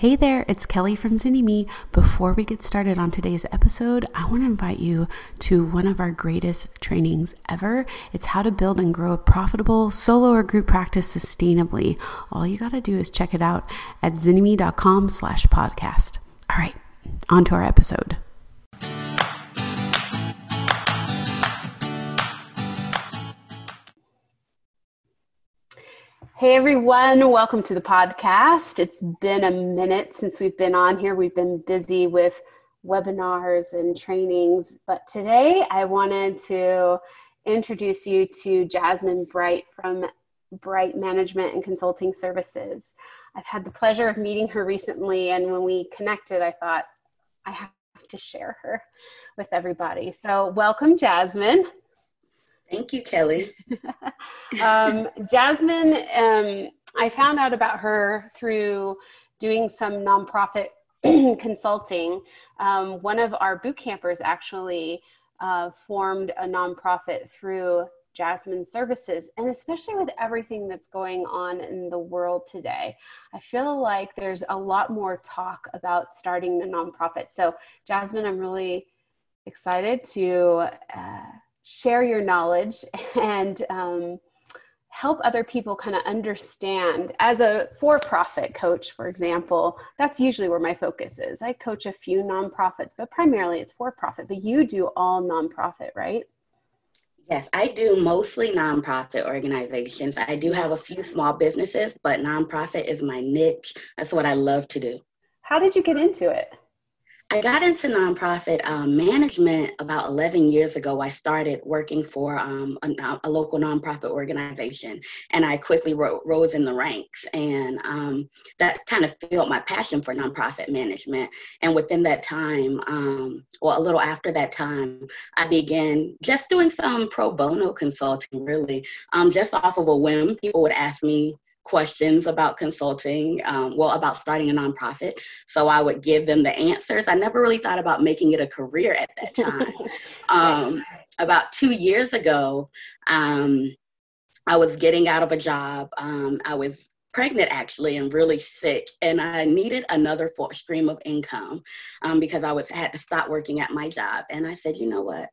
Hey there, it's Kelly from Zynnyme. Before we get started on today's episode, I want to invite you to one of our greatest trainings ever. It's how to build and grow a profitable solo or group practice sustainably. All you got to do is check it out at zynnyme.com slash podcast. All right, on to our episode. Hey everyone, welcome to the podcast. It's been a minute since we've been on here. We've been busy with webinars and trainings, but today I wanted to introduce you to Jasmine Bright from Bright Management and Consulting Services. I've had the pleasure of meeting her recently, and when we connected, I thought I have to share her with everybody. So, welcome, Jasmine. Thank you, Kelly. um, Jasmine, um, I found out about her through doing some nonprofit consulting. Um, one of our boot campers actually uh, formed a nonprofit through Jasmine Services, and especially with everything that's going on in the world today, I feel like there's a lot more talk about starting the nonprofit. So, Jasmine, I'm really excited to. Uh, share your knowledge and um, help other people kind of understand. As a for-profit coach for example that's usually where my focus is. I coach a few nonprofits but primarily it's for-profit but you do all nonprofit right? Yes i do mostly nonprofit organizations. I do have a few small businesses but nonprofit is my niche. That's what i love to do. How did you get into it I got into nonprofit um, management about 11 years ago. I started working for um, a, a, local nonprofit organization, and I quickly ro- rose in the ranks. And um, that kind of fueled my passion for nonprofit management. And within that time, um, well, a little after that time, I began just doing some pro bono consulting, really, um, just off of a whim. People would ask me questions about consulting, um, well, about starting a nonprofit. So I would give them the answers. I never really thought about making it a career at that time. um, about two years ago, um, I was getting out of a job. Um, I was pregnant actually and really sick and i needed another stream of income um, because i was had to stop working at my job and i said you know what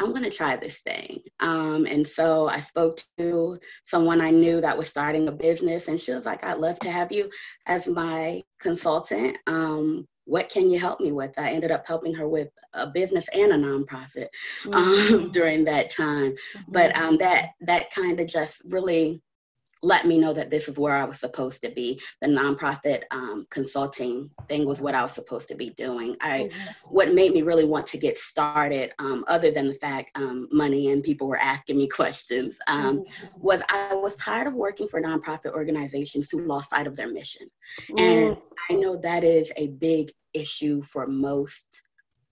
I'm going to try this thing. Um, and so I spoke to someone I knew that was starting a business, and she was like, I'd love to have you as my consultant. Um, what can you help me with? I ended up helping her with a business and a nonprofit um, mm-hmm. during that time. Mm-hmm. But um, that that kind of just really let me know that this is where I was supposed to be. The nonprofit um, consulting thing was what I was supposed to be doing. I, what made me really want to get started, um, other than the fact um, money and people were asking me questions, um, mm-hmm. was I was tired of working for nonprofit organizations who lost sight of their mission, mm-hmm. and I know that is a big issue for most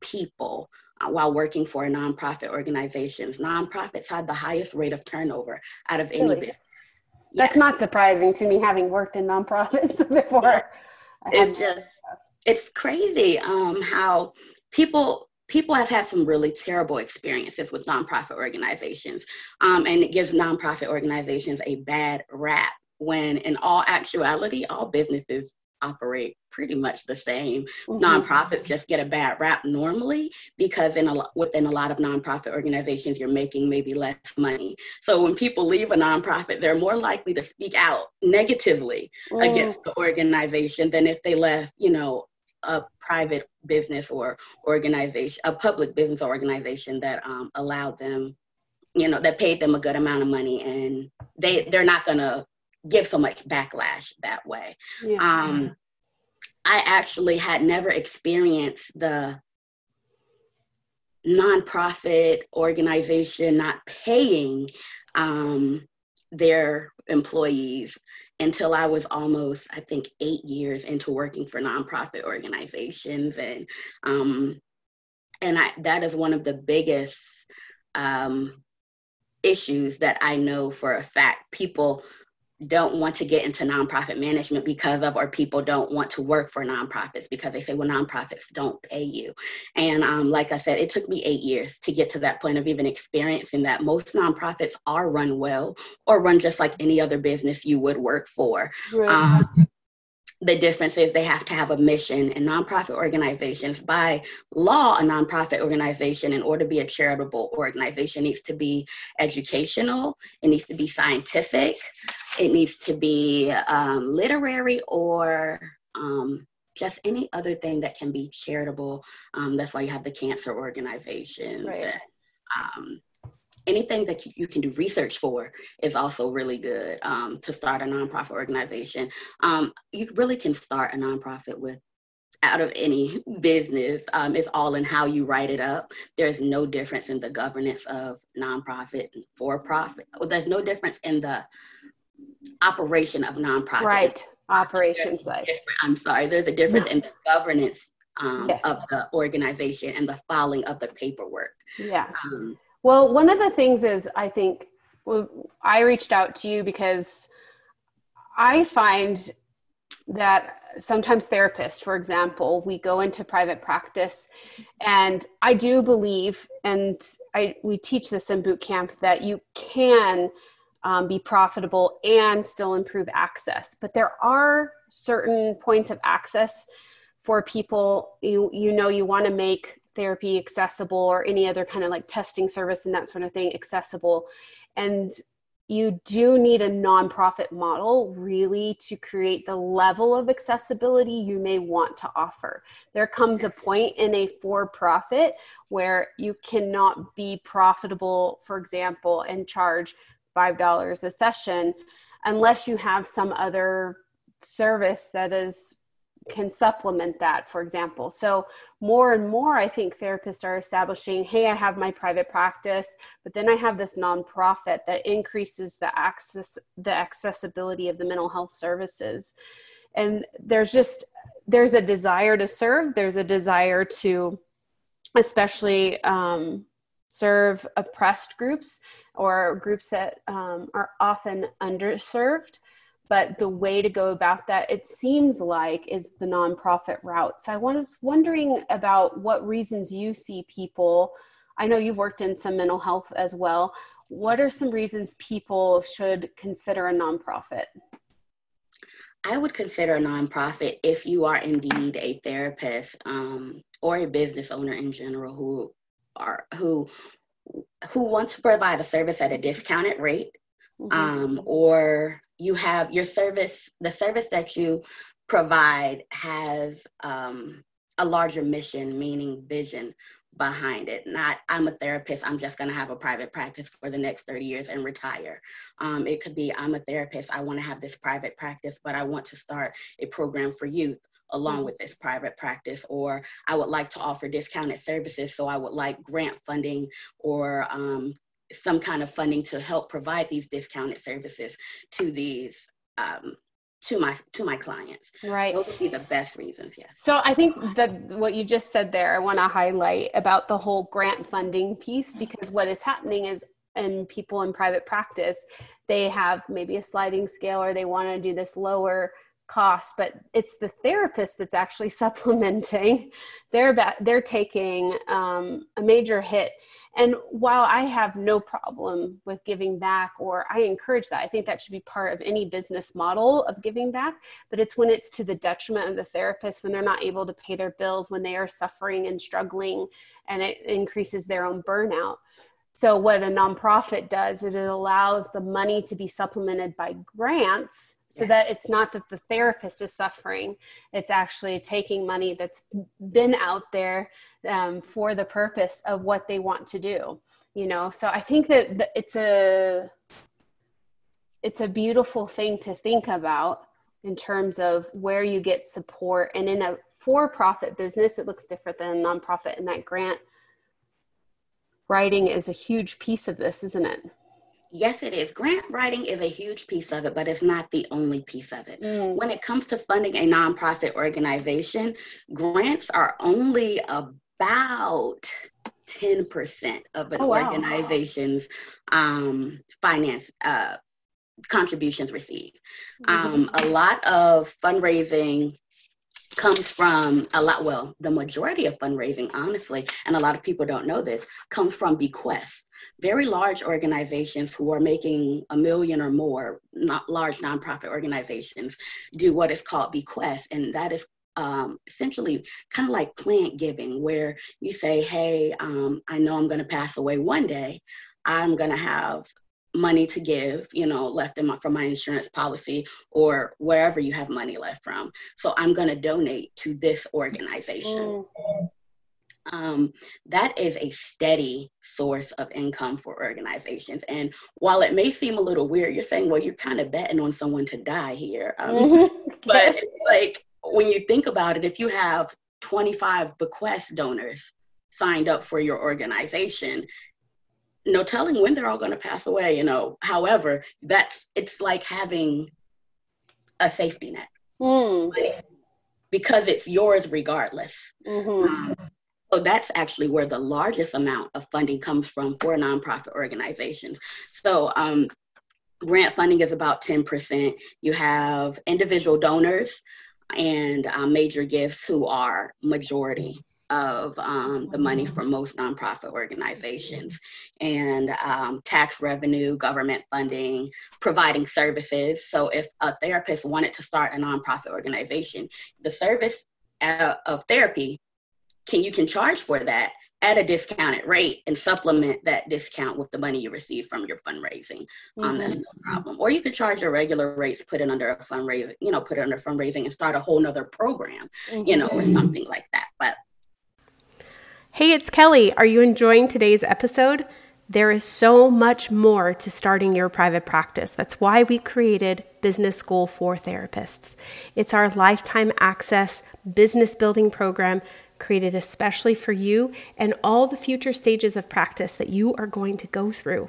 people. Uh, while working for nonprofit organizations, nonprofits had the highest rate of turnover out of any really? business that's not surprising to me, having worked in nonprofits before. It just, it's crazy um, how people people have had some really terrible experiences with nonprofit organizations, um, and it gives nonprofit organizations a bad rap. When in all actuality, all businesses operate pretty much the same. Mm-hmm. Nonprofits just get a bad rap normally because in a within a lot of nonprofit organizations, you're making maybe less money. So when people leave a nonprofit, they're more likely to speak out negatively mm. against the organization than if they left, you know, a private business or organization, a public business organization that um, allowed them, you know, that paid them a good amount of money, and they they're not gonna give so much backlash that way. Yeah. Um, I actually had never experienced the nonprofit organization not paying um, their employees until I was almost, I think, eight years into working for nonprofit organizations, and um, and I, that is one of the biggest um, issues that I know for a fact. People don't want to get into nonprofit management because of or people don't want to work for nonprofits because they say well nonprofits don't pay you. And um, like i said it took me eight years to get to that point of even experiencing that. Most nonprofits are run well or run just like any other business you would work for. Right. um, the difference is they have to have a mission and nonprofit organizations by law a nonprofit organization in order to be a charitable organization needs to be educational it needs to be scientific it needs to be um, literary or um, just any other thing that can be charitable um, that's why you have the cancer organizations right. and, um, anything that you can do research for is also really good um, to start a nonprofit organization. Um, you really can start a nonprofit with out of any business. Um, it's all in how you write it up. There's no difference in the governance of nonprofit for profit. Well, There's no difference in the operation of nonprofit. Right. Operations side. I'm sorry. There's a difference in the governance um, yes. of the organization and the filing of the paperwork. Yeah. Um, well, one of the things is I think well, I reached out to you because I find that sometimes therapists, for example, we go into private practice, and I do believe, and I we teach this in boot camp that you can um, be profitable and still improve access, but there are certain points of access for people you you know you want to make therapy accessible or any other kind of like testing service and that sort of thing accessible. And you do need a nonprofit model really to create the level of accessibility you may want to offer. There comes a point in a for profit where you cannot be profitable, for example, and charge $5 a session unless you have some other service that is can supplement that, for example. So, more and more, I think therapists are establishing hey, I have my private practice, but then I have this nonprofit that increases the access, the accessibility of the mental health services. And there's just, there's a desire to serve, there's a desire to, especially, um, serve oppressed groups or groups that um, are often underserved but the way to go about that it seems like is the nonprofit route so i was wondering about what reasons you see people i know you've worked in some mental health as well what are some reasons people should consider a nonprofit I would consider a nonprofit if you are indeed a therapist um, or a business owner in general who are who who want to provide a service at a discounted rate mm-hmm. um, or you have your service, the service that you provide has um, a larger mission, meaning vision behind it. Not, I'm a therapist, I'm just going to have a private practice for the next 30 years and retire. Um, it could be, I'm a therapist, I want to have this private practice, but I want to start a program for youth along with this private practice or i would like to offer discounted services so i would like grant funding or um, some kind of funding to help provide these discounted services to these um, to my to my clients. Right. Those would be the best reasons yes. So i think that what you just said there i want to highlight about the whole grant funding piece because what is happening is in people in private practice they have maybe a sliding scale or they want to do this lower cost but it's the therapist that's actually supplementing they're about, they're taking um, a major hit and while I have no problem with giving back, or I encourage that, I think that should be part of any business model of giving back. But it's when it's to the detriment of the therapist, when they're not able to pay their bills, when they are suffering and struggling, and it increases their own burnout. So, what a nonprofit does is it allows the money to be supplemented by grants so yes. that it's not that the therapist is suffering, it's actually taking money that's been out there um, for the purpose of what they want to do. You know, so I think that it's a it's a beautiful thing to think about in terms of where you get support and in a for-profit business it looks different than a nonprofit and that grant writing is a huge piece of this, isn't it? Yes, it is. Grant writing is a huge piece of it, but it's not the only piece of it. Mm. When it comes to funding a nonprofit organization, grants are only about 10% of an oh, wow. organization's um, finance uh, contributions received. Mm-hmm. Um, a lot of fundraising comes from a lot well the majority of fundraising honestly and a lot of people don't know this comes from bequests. Very large organizations who are making a million or more not large nonprofit organizations do what is called bequests and that is um, essentially kind of like planned giving where you say hey um, i know i'm going to pass away one day. I'm going to have money to give, you know, left in my, from my insurance policy or wherever you have money left from. So I'm going to donate to this organization. Mm. Um, that is a steady source of income for organizations. And while it may seem a little weird, you're saying, well, you're kind of betting on someone to die here. Um, mm-hmm. But like when you think about it, if you have 25 bequest donors signed up for your organization, no telling when they're all going to pass away you know. However that's it's like having a safety net. Mm. because it's yours regardless. Mm-hmm. um, so that's actually where the largest amount of funding comes from for nonprofit organizations. So um, grant funding is about 10% you have individual donors and uh, major gifts who are majority of um, the money from most nonprofit organizations and um, tax revenue, government funding, providing services. So, if a therapist wanted to start a nonprofit organization, the service uh, of therapy can you can charge for that at a discounted rate and supplement that discount with the money you receive from your fundraising. Mm-hmm. Um, that's no problem. Or you could charge your regular rates, put it under a fundraising, you know, put it under fundraising and start a whole nother program, mm-hmm. you know, or something like that. But Hey, it's Kelly. Are you enjoying today's episode? There is so much more to starting your private practice. That's why we created Business School for Therapists. It's our lifetime access business building program created especially for you and all the future stages of practice that you are going to go through.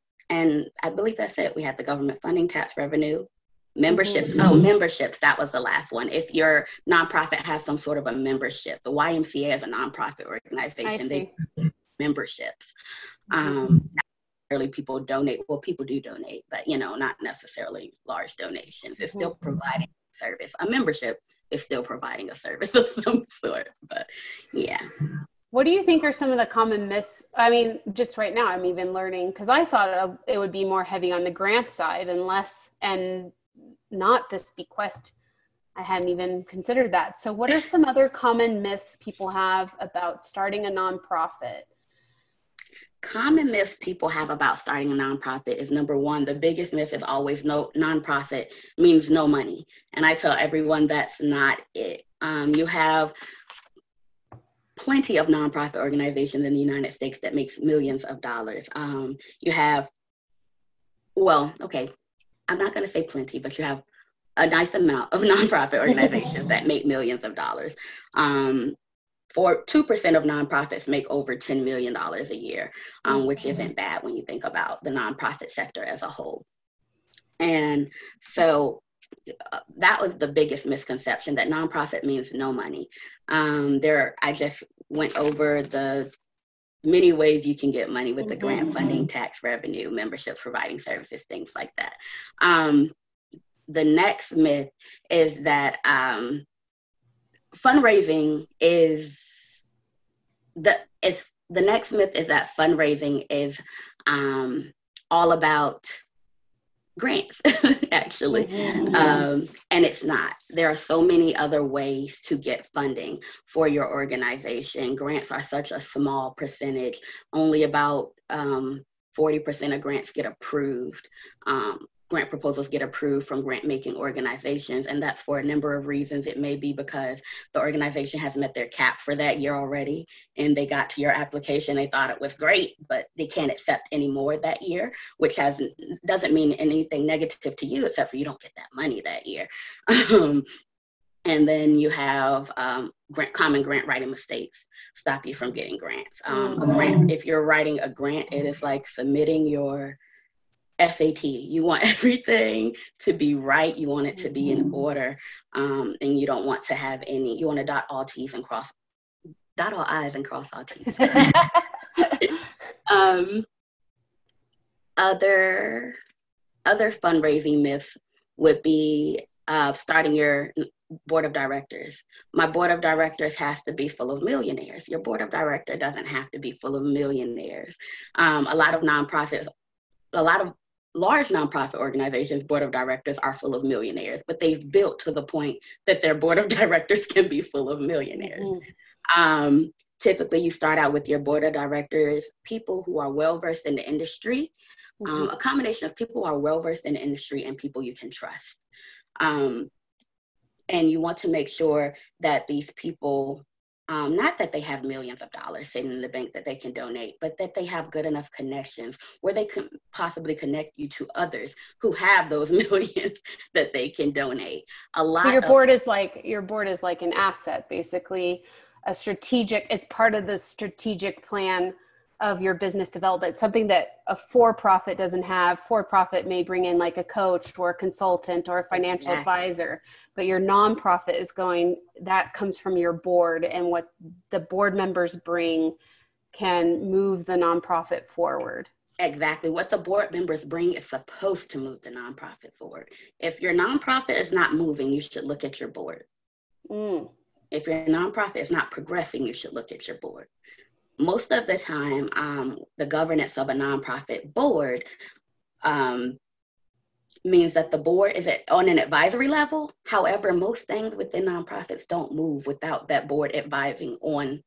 and I believe that's it. We have the government funding, tax revenue, memberships. Mm-hmm. Oh, memberships. That was the last one. If your nonprofit has some sort of a membership, the YMCA is a nonprofit organization. They memberships. Um, necessarily people donate. Well, people do donate, but you know, not necessarily large donations. It's still mm-hmm. providing service. A membership is still providing a service of some sort. But yeah. What do you think are some of the common myths? I mean, just right now, I'm even learning because I thought it would be more heavy on the grant side and less, and not this bequest. I hadn't even considered that. So, what are some other common myths people have about starting a nonprofit? Common myths people have about starting a nonprofit is number one, the biggest myth is always no nonprofit means no money. And I tell everyone that's not it. Um, you have plenty of nonprofit organizations in the United States that makes millions of dollars. Um, you have, well, okay, I'm not going to say plenty, but you have a nice amount of nonprofit organizations that make millions of dollars. Um, for 2% of nonprofits make over $10 million a year, um, which isn't bad when you think about the nonprofit sector as a whole. And so that was the biggest misconception that nonprofit means no money. Um, there, I just went over the many ways you can get money with the mm-hmm. grant funding, tax revenue, memberships, providing services, things like that. Um, the next myth is that um, fundraising is the it's the next myth is that fundraising is um, all about grants actually. Mm-hmm. um, and it's not. There are so many other ways to get funding for your organization. Grants are such a small percentage. Only about um, 40% of grants get approved um, grant proposals get approved from grant making organizations. And that's for a number of reasons. It may be because the organization has met their cap for that year already and they got to your application, they thought it was great, but they can't accept any more that year, which has doesn't mean anything negative to you except for you don't get that money that year. Um, and then you have um, grant, common grant writing mistakes stop you from getting grants. Um, grant, if you're writing a grant, it is like submitting your SAT. You want everything to be right. You want it to be in order, um, and you don't want to have any. You want to dot all T's and cross, dot all I's and cross all T's. um, other other fundraising myths would be uh, starting your board of directors. My board of directors has to be full of millionaires. Your board of director doesn't have to be full of millionaires. Um, a lot of nonprofits, a lot of large nonprofit organizations board of directors are full of millionaires but they've built to the point that their board of directors can be full of millionaires mm-hmm. um, typically you start out with your board of directors people who are well versed in the industry um, mm-hmm. um, a combination of people who are well versed in the industry and people you can trust um, and you want to make sure that these people um, not that they have millions of dollars sitting in the bank that they can donate, but that they have good enough connections where they can possibly connect you to others who have those millions that they can donate. A lot. So your board of, is like your board is like an asset, basically, a strategic. It's part of the strategic plan of your business development something that a for-profit doesn't have. For-profit may bring in like a coach or a consultant or a financial exactly. advisor but your nonprofit is going that comes from your board and what the board members bring can move the nonprofit forward. Exactly. What the board members bring is supposed to move the nonprofit forward. If your nonprofit is not moving you should look at your board. Mm. if your nonprofit is not progressing you should look at your board most of the time, um, the governance of a nonprofit board um, means that the board is at, on an advisory level. However, most things within nonprofits don't move without that board advising on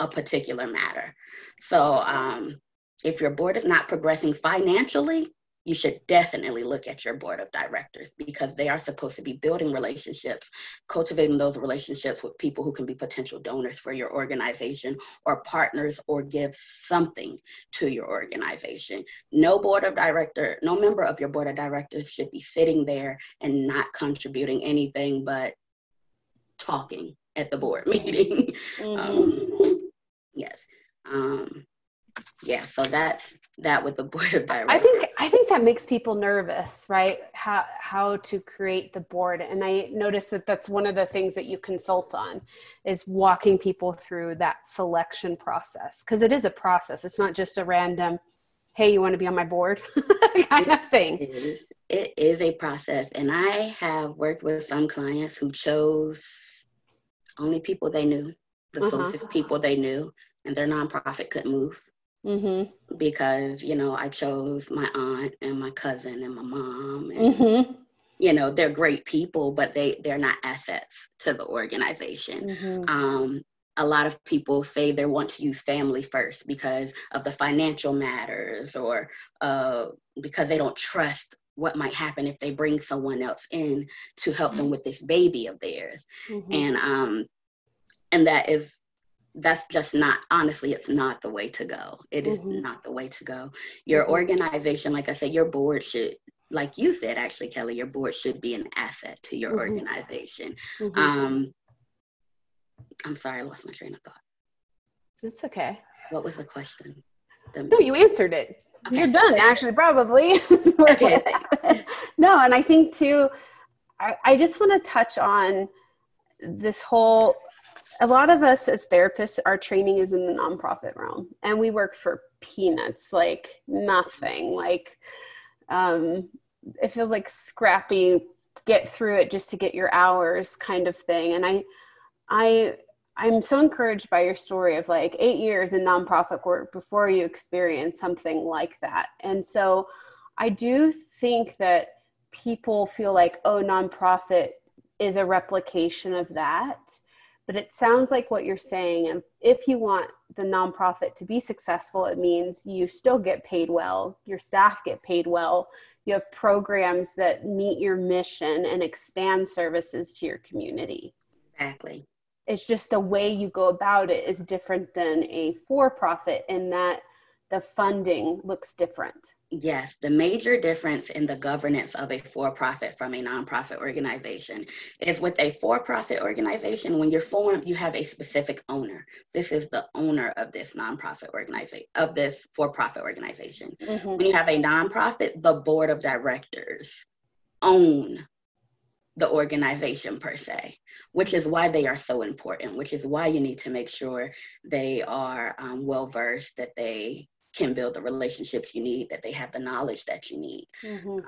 a particular matter. So um, if your board is not progressing financially, you should definitely look at your board of directors because they are supposed to be building relationships, cultivating those relationships with people who can be potential donors for your organization or partners or give something to your organization. No board of director, no member of your board of directors should be sitting there and not contributing anything but talking at the board meeting. Mm-hmm. Um, yes. Um, yeah, so that's that with the board of directors. I think I think that makes people nervous, right? How how to create the board, and I notice that that's one of the things that you consult on is walking people through that selection process because it is a process. It's not just a random, "Hey, you want to be on my board?" kind of thing. It is. It is a process, and I have worked with some clients who chose only people they knew, the uh-huh. closest people they knew, and their nonprofit couldn't move mm-hmm. because you know I chose my aunt and my cousin and my mom and mm-hmm. you know they're great people but they they're not assets to the organization mm-hmm. um, a lot of people say they want to use family first because of the financial matters or uh, because they don't trust what might happen if they bring someone else in to help them with this baby of theirs mm-hmm. and um and that is that's just not honestly it's not the way to go It is mm-hmm. not the way to go your mm-hmm. organization like i said your board should like you said actually kelly your board should be an asset to your mm-hmm. organization mm-hmm. um i'm sorry i lost my train of thought it's okay what was the question the- no you answered it okay. you're done actually probably okay. no and i think too I, I just want to touch on this whole a lot of us as therapists, our training is in the nonprofit realm, and we work for peanuts, like nothing. Like um, it feels like scrappy, get through it just to get your hours kind of thing. And I, I, I'm so encouraged by your story of like eight years in nonprofit work before you experience something like that. And so I do think that people feel like, oh, nonprofit is a replication of that but it sounds like what you're saying and if you want the nonprofit to be successful it means you still get paid well your staff get paid well you have programs that meet your mission and expand services to your community. Exactly. It's just the way you go about it is different than a for profit in that the funding looks different. Yes, the major difference in the governance of a for profit from a nonprofit organization is with a for profit organization, when you're formed, you have a specific owner. This is the owner of this nonprofit organization, of this for profit organization. Mm-hmm. When you have a nonprofit, the board of directors own the organization per se, which is why they are so important, which is why you need to make sure they are um, well versed, that they can build the relationships you need, that they have the knowledge that you need. Mm-hmm.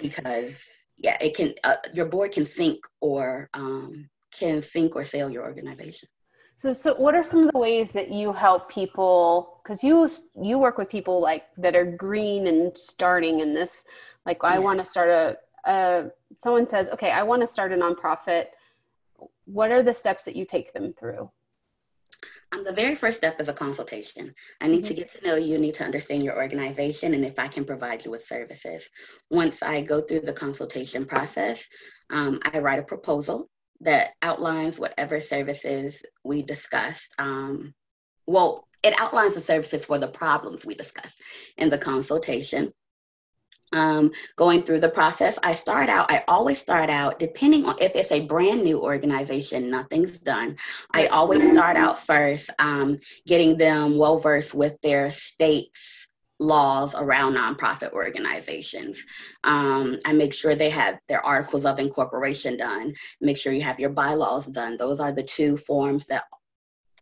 Because yeah, it can uh, your board can sink or um, can sink or sail your organization. So, so what are some of the ways that you help people? Because you you work with people like that are green and starting in this. Like, I want to start a, a. Someone says, "Okay, I want to start a nonprofit." What are the steps that you take them through? Um, the very first step is a consultation. I need mm-hmm. to get to know you, need to understand your organization, and if I can provide you with services. Once I go through the consultation process, um, I write a proposal that outlines whatever services we discussed. Um, well, it outlines the services for the problems we discussed in the consultation um, going through the process. I start out, I always start out, depending on if it's a brand new organization, nothing's done. I always start out first um, getting them well versed with their state's laws around nonprofit organizations. Um, I make sure they have their articles of incorporation done, make sure you have your bylaws done. Those are the two forms that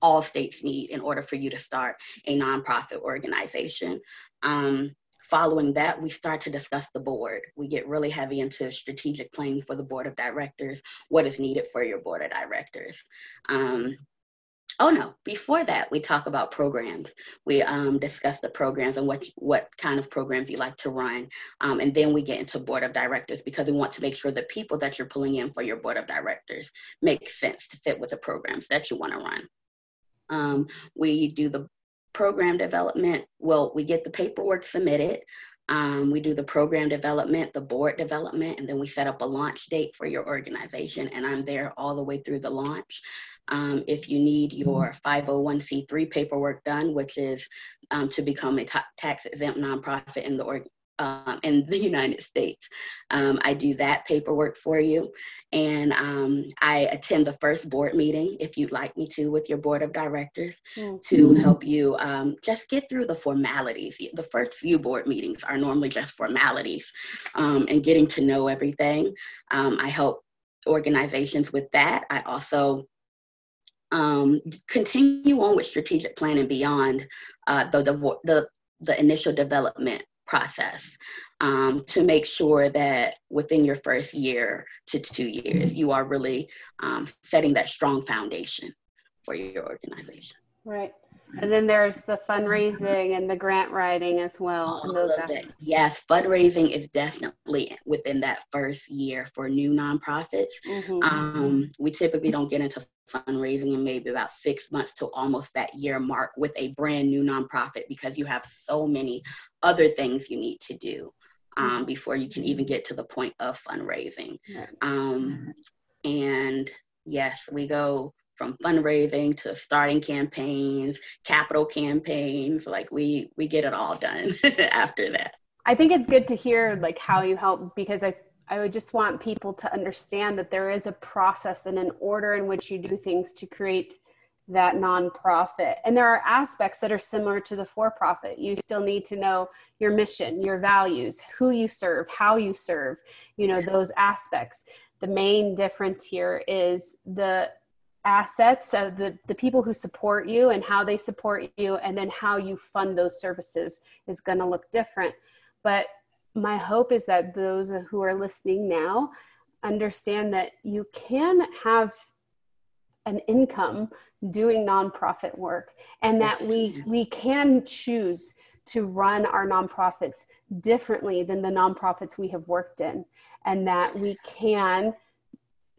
all states need in order for you to start a nonprofit organization. Um, Following that, we start to discuss the board. We get really heavy into strategic planning for the board of directors, what is needed for your board of directors. Um, oh no, before that, we talk about programs. We um, discuss the programs and what, what kind of programs you like to run. Um, and then we get into board of directors because we want to make sure the people that you're pulling in for your board of directors make sense to fit with the programs that you want to run. Um, we do the program development, well, we get the paperwork submitted. Um, we do the program development, the board development, and then we set up a launch date for your organization. And I'm there all the way through the launch. Um, if you need your 501c3 paperwork done, which is um, to become a tax exempt nonprofit in the org- um, in the United States. Um, I do that paperwork for you. And um, I attend the first board meeting, if you'd like me to, with your board of directors mm-hmm. to help you um, just get through the formalities. The first few board meetings are normally just formalities um, and getting to know everything. Um, I help organizations with that. I also um, continue on with strategic planning beyond uh, the, the, the, the initial development process um, to make sure that within your first year to two years, you are really um, setting that strong foundation for your organization. Right. And then there's the fundraising and the grant writing as well. All those of it. Yes, fundraising is definitely within that first year for new nonprofits. Mm-hmm. Um, we typically don't get into fundraising in maybe about six months to almost that year mark with a brand new nonprofit because you have so many other things you need to do um, mm-hmm. before you can even get to the point of fundraising. Um, and yes, we go from fundraising to starting campaigns, capital campaigns. Like we we get it all done after that. I think it's good to hear like how you help because I I would just want people to understand that there is a process and an order in which you do things to create that nonprofit. And there are aspects that are similar to the for profit. You still need to know your mission, your values, who you serve, how you serve, you know, those aspects. The main difference here is the assets of the, the people who support you and how they support you and then how you fund those services is going to look different but my hope is that those who are listening now understand that you can have an income doing nonprofit work and that we we can choose to run our nonprofits differently than the nonprofits we have worked in and that we can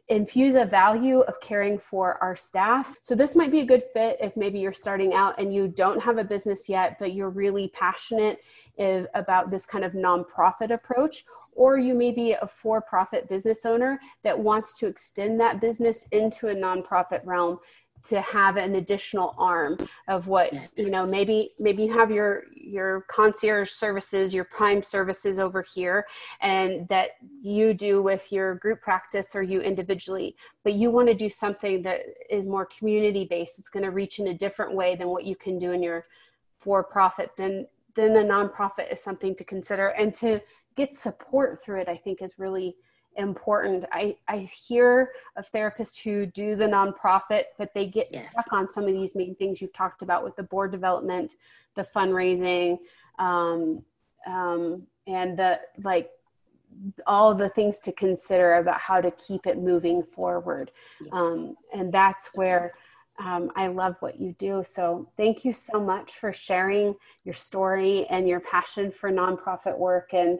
infuse a value of caring for our staff. So this might be a good fit if maybe you're starting out and you don't have a business yet, but you're really passionate if, about this kind of nonprofit approach. Or you may be a for profit business owner that wants to extend that business into a nonprofit realm to have an additional arm of what you know maybe maybe you have your your concierge services your prime services over here and that you do with your group practice or you individually but you want to do something that is more community based it's going to reach in a different way than what you can do in your for profit then then a nonprofit is something to consider and to get support through it i think is really important. I, I hear of therapists who do the nonprofit, but they get yes. stuck on some of these main things you've talked about with the board development, the fundraising, um, um, and the like all the things to consider about how to keep it moving forward. Um, and that's where um, I love what you do. So thank you so much for sharing your story and your passion for nonprofit work. And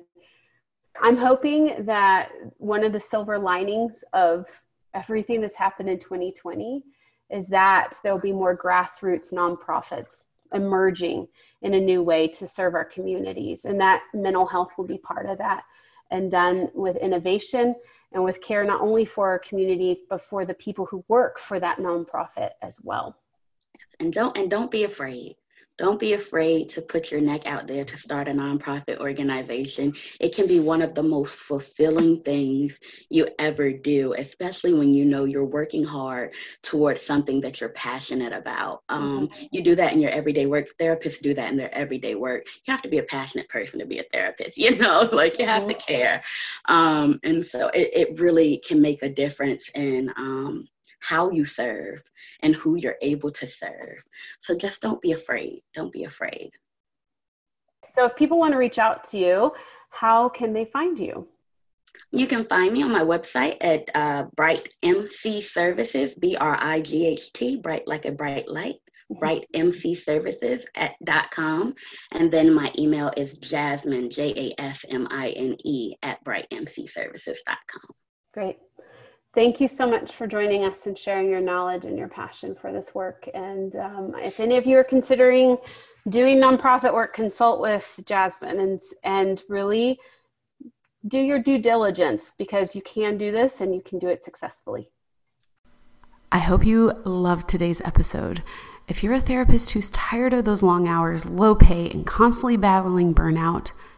I'm hoping that one of the silver linings of everything that's happened in 2020 is that there'll be more grassroots nonprofits emerging in a new way to serve our communities. And that mental health will be part of that and done with innovation and with care, not only for our community, but for the people who work for that nonprofit as well. And don't and don't be afraid. Don't be afraid to put your neck out there to start a nonprofit organization. It can be one of the most fulfilling things you ever do, especially when you know you're working hard towards something that you're passionate about. Um, mm-hmm. You do that in your everyday work. Therapists do that in their everyday work. You have to be a passionate person to be a therapist, you know, like you have to care. Um, and so it, it really can make a difference in um, how you serve and who you're able to serve. So just don't be afraid. Don't be afraid. So if people want to reach out to you, how can they find you? You can find me on my website at uh, Bright MC Services, B R I G H T, bright like a bright light, mm-hmm. Bright MC Services at dot com. And then my email is Jasmine, J A S M I N E, at brightmcservices.com. Great. Thank you so much for joining us and sharing your knowledge and your passion for this work. And um, if any of you are considering doing nonprofit work, consult with Jasmine and and really do your due diligence because you can do this and you can do it successfully. I hope you loved today's episode. If you're a therapist who's tired of those long hours, low pay, and constantly battling burnout,